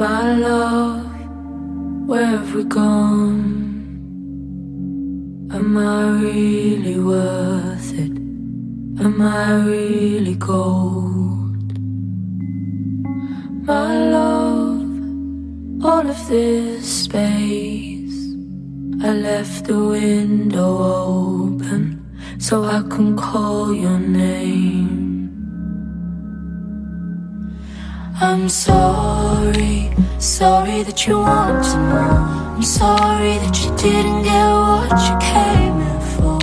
my love, where have we gone? Am I really worth it? Am I really cold? My love, all of this space, I left the window open so I can call your name. I'm sorry, sorry that you wanted more. I'm sorry that you didn't get what you came in for.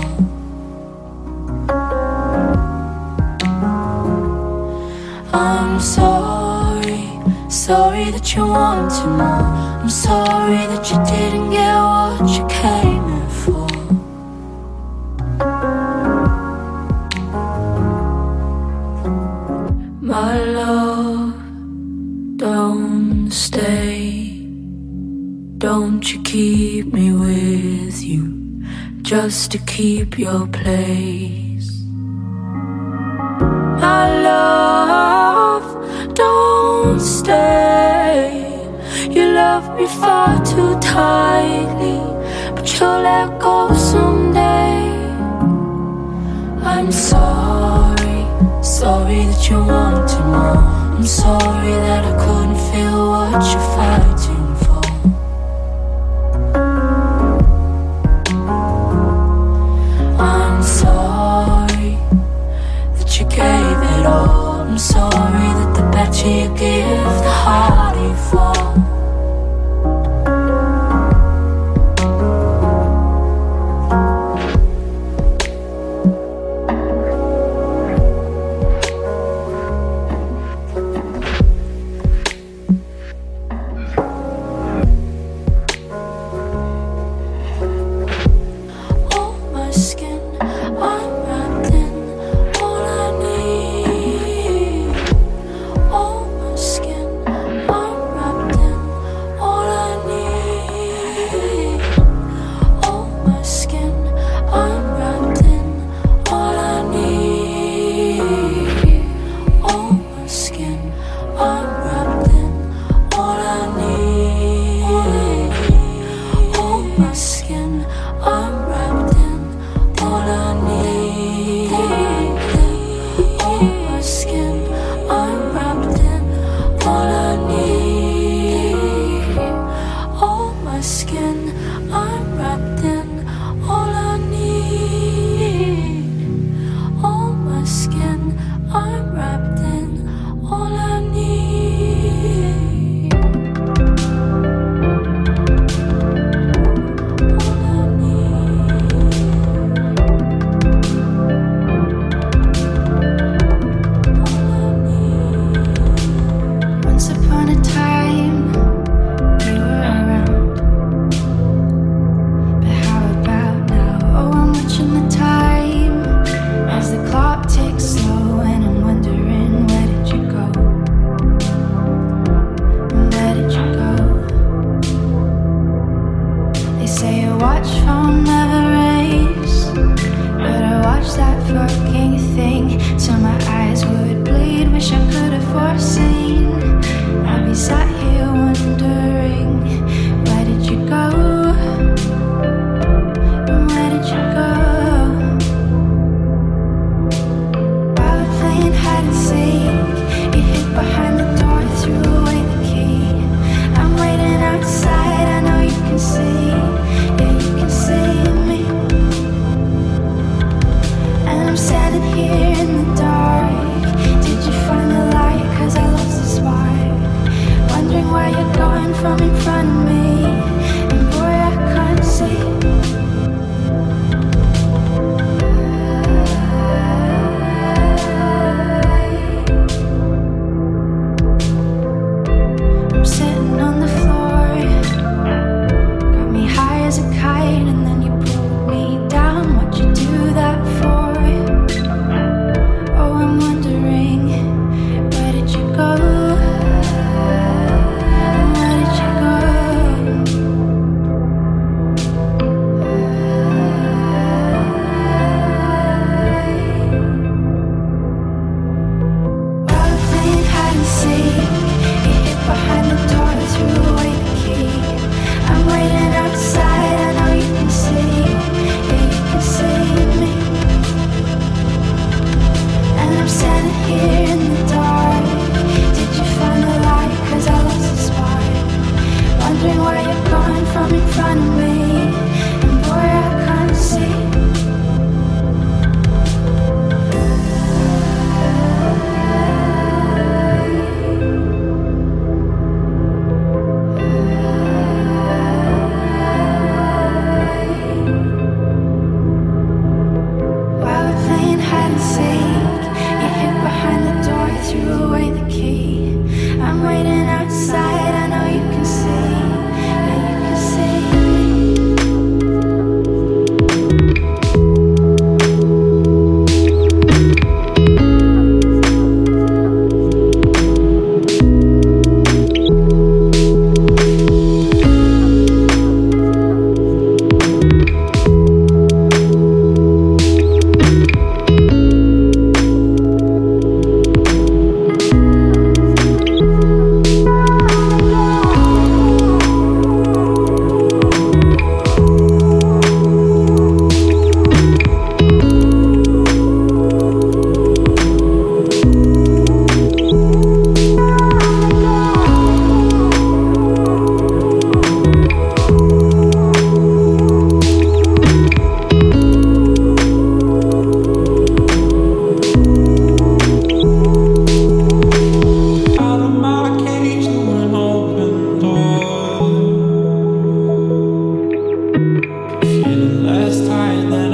I'm sorry, sorry that you wanted more. I'm sorry that you didn't get what you came. just to keep your place. My love, don't stay. You love me far too tightly, but you'll let go someday. I'm sorry, sorry that you wanted more. I'm sorry that I couldn't feel what you felt. on the floor. last time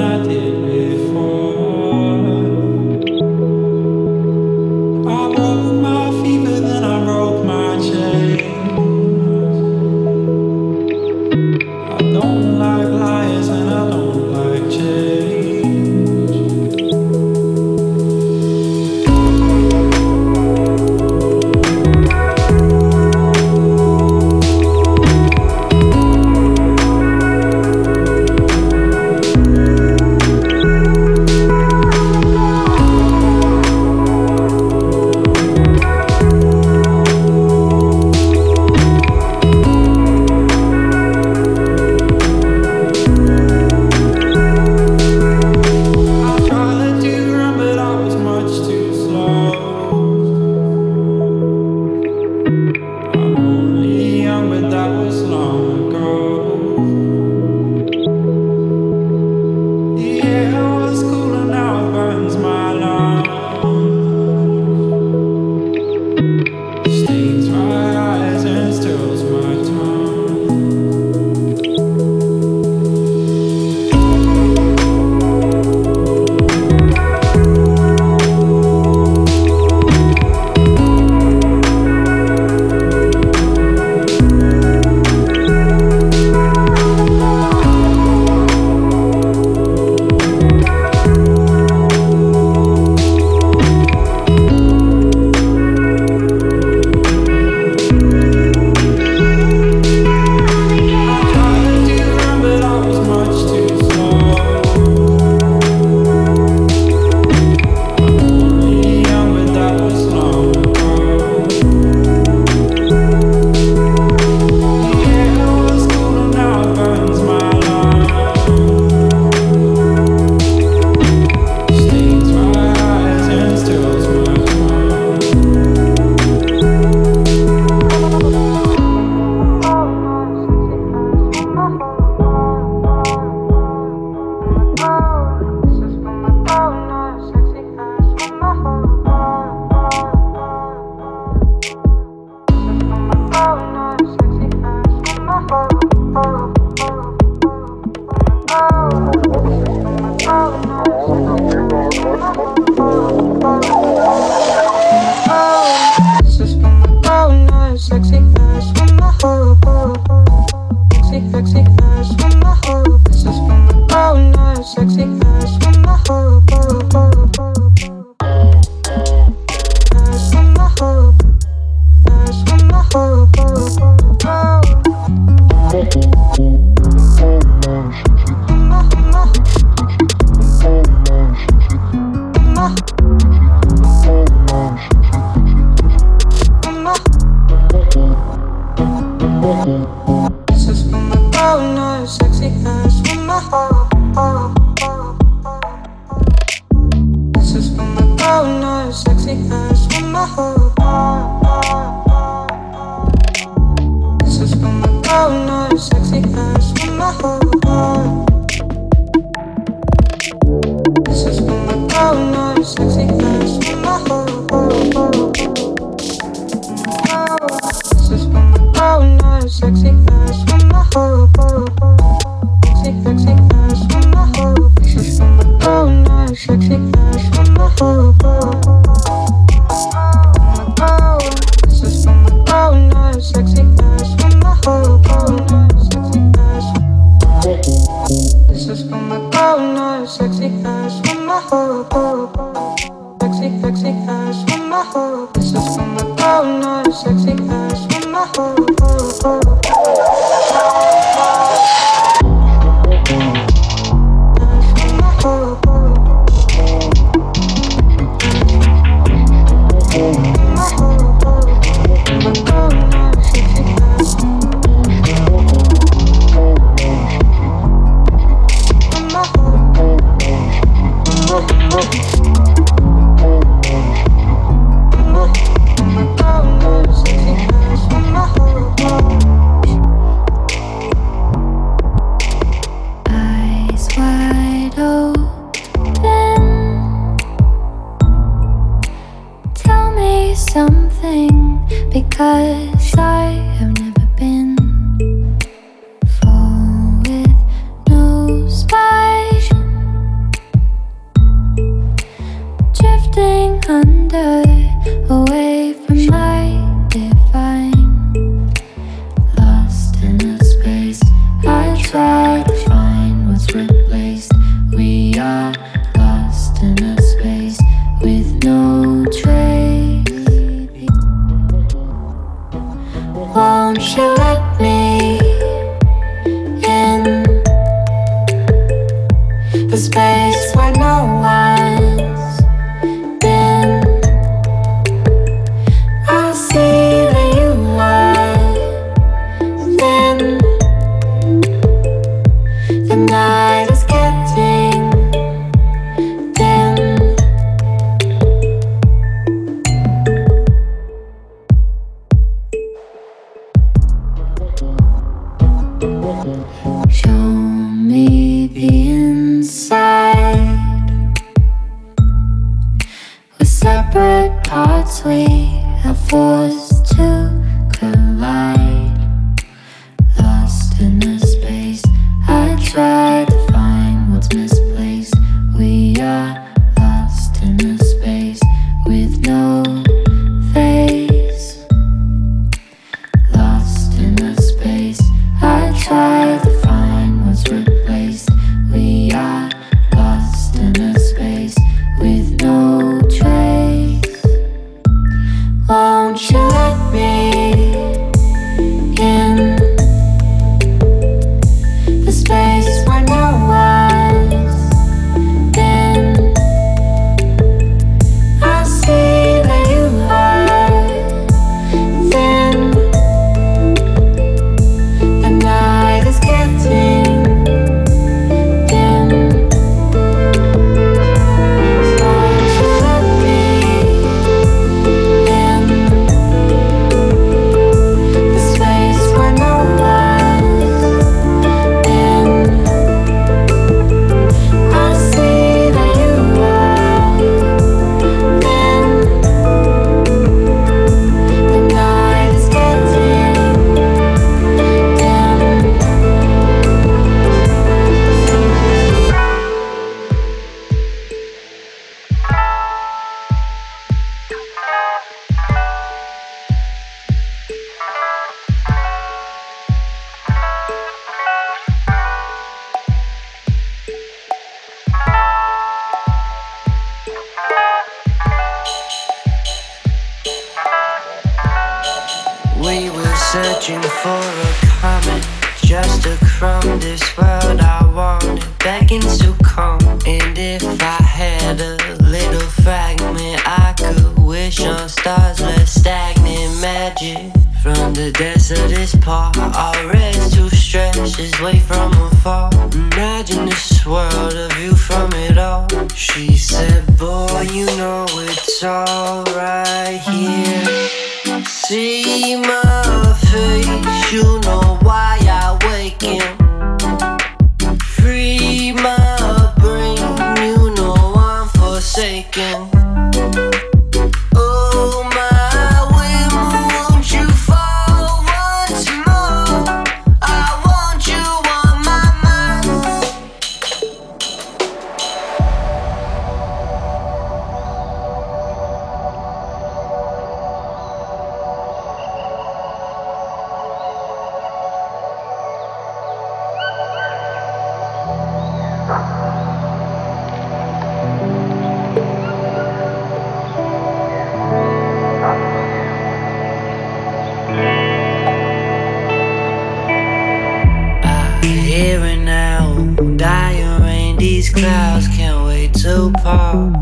These clouds can't wait to part.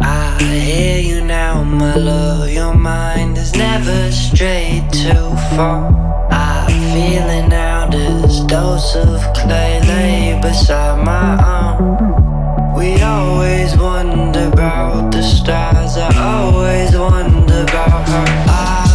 I hear you now, my love. Your mind is never straight too far. I feel it now, this dose of clay lay beside my arm. We always wonder about the stars. I always wonder about her. I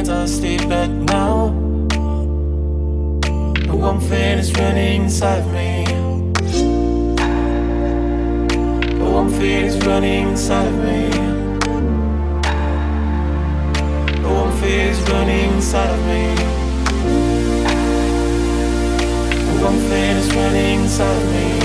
are stiff, but now the one thing is running inside me. One thing is running inside me. One thing is running inside of me. One thing is running inside of me.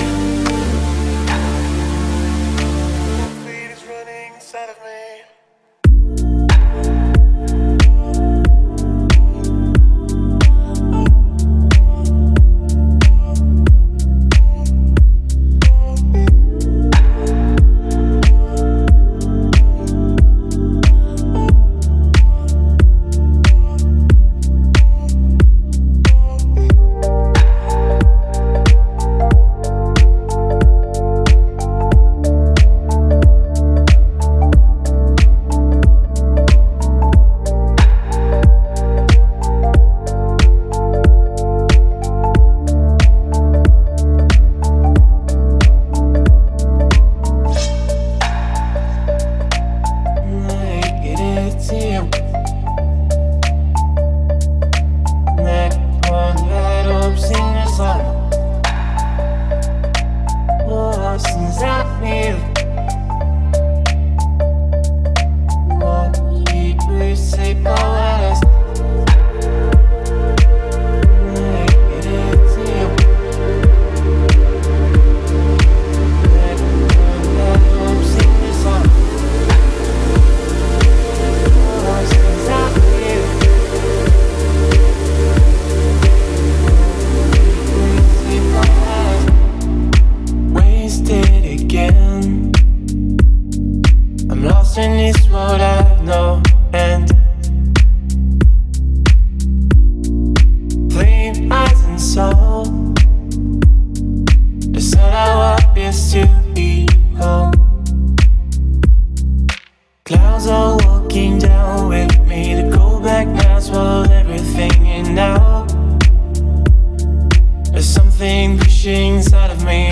something pushing inside of me.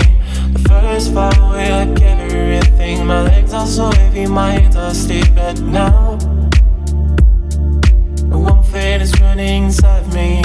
The first fight we like everything. My legs are so heavy, my hands are stiff, But now, the one thing is running inside of me.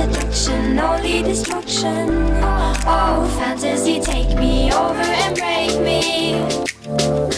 seduction, only destruction. Oh, oh, fantasy, take me over and break me.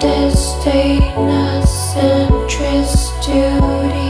disdain, not centrist duty.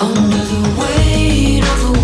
Under the weight of the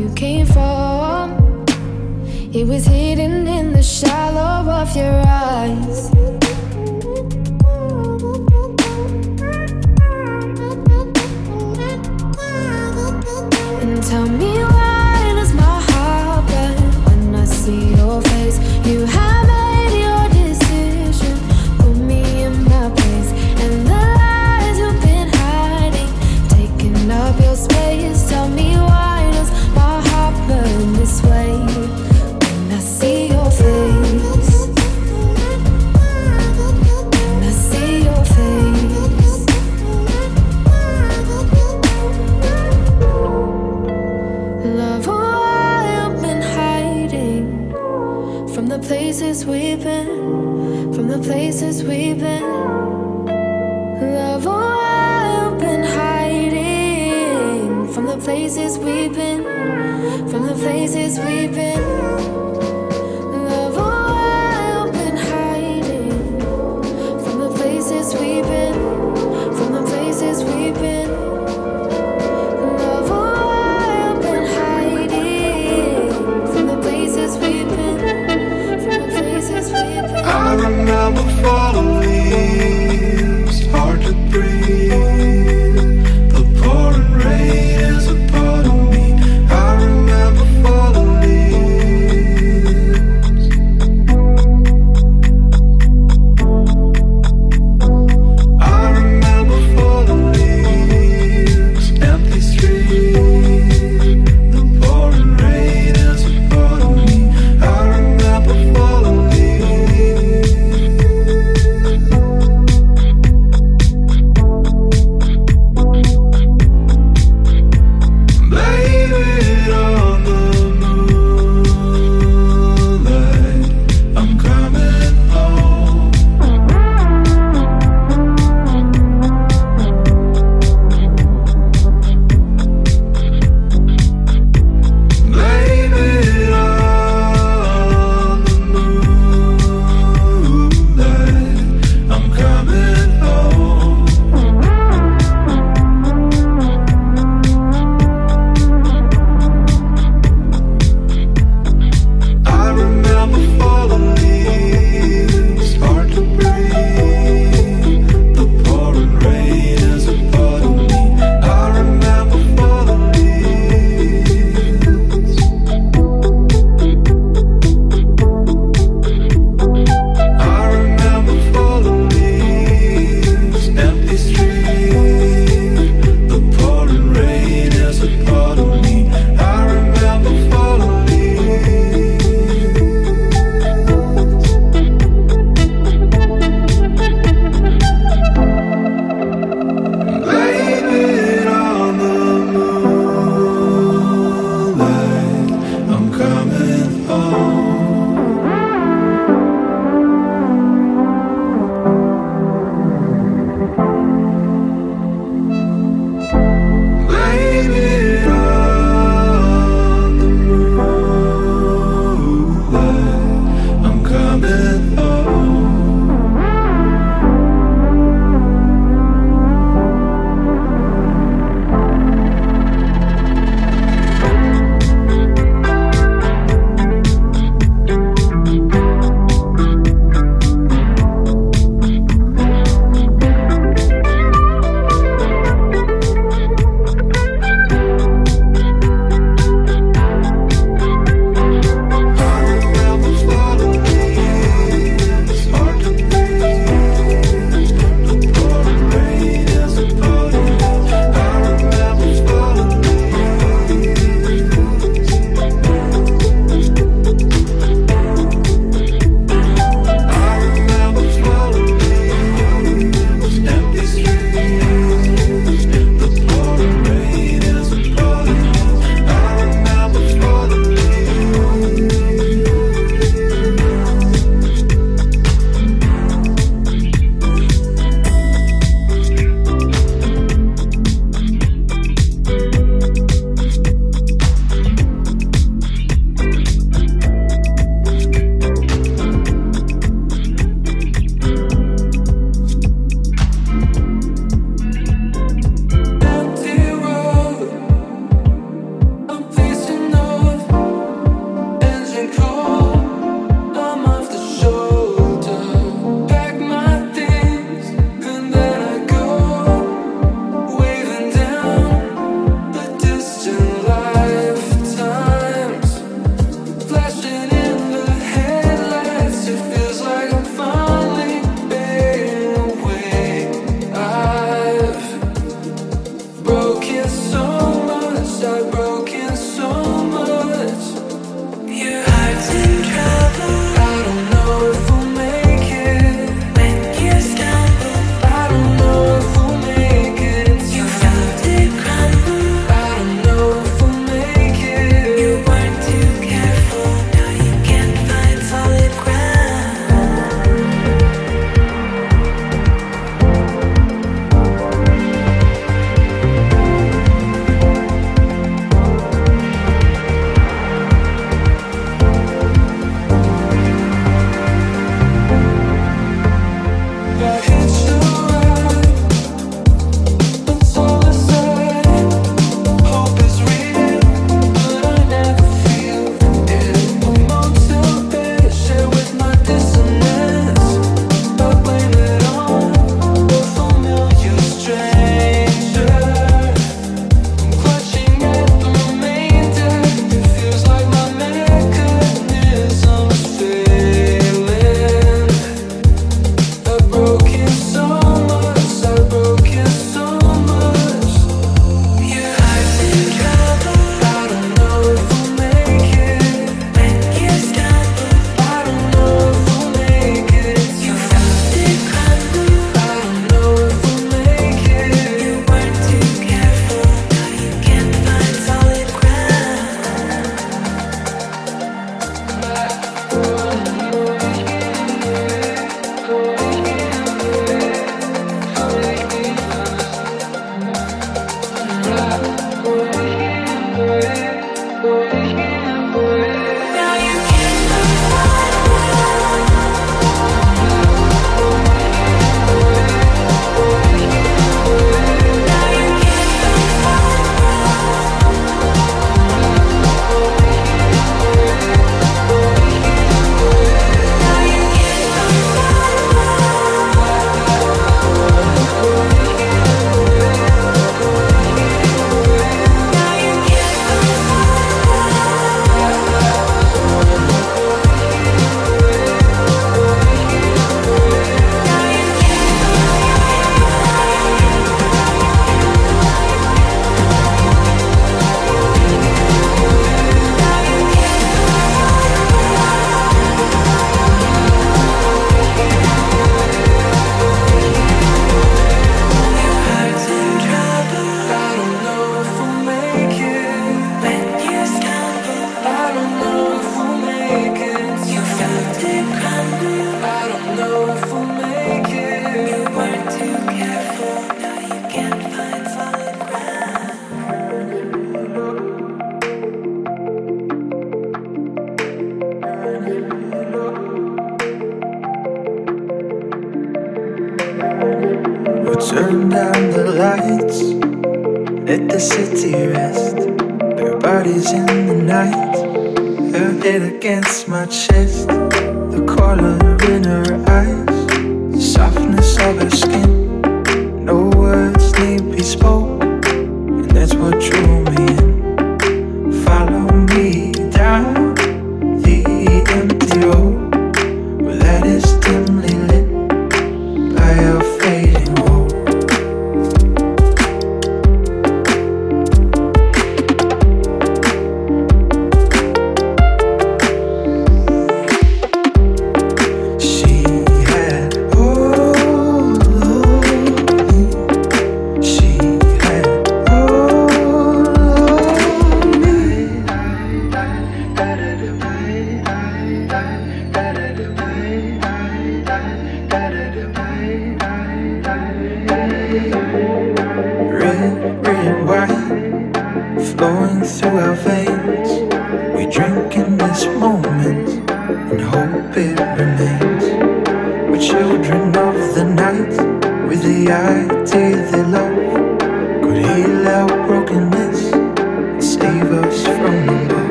you came from. It was hidden in the shallow of your eyes. from the places we've been, from the places we've been.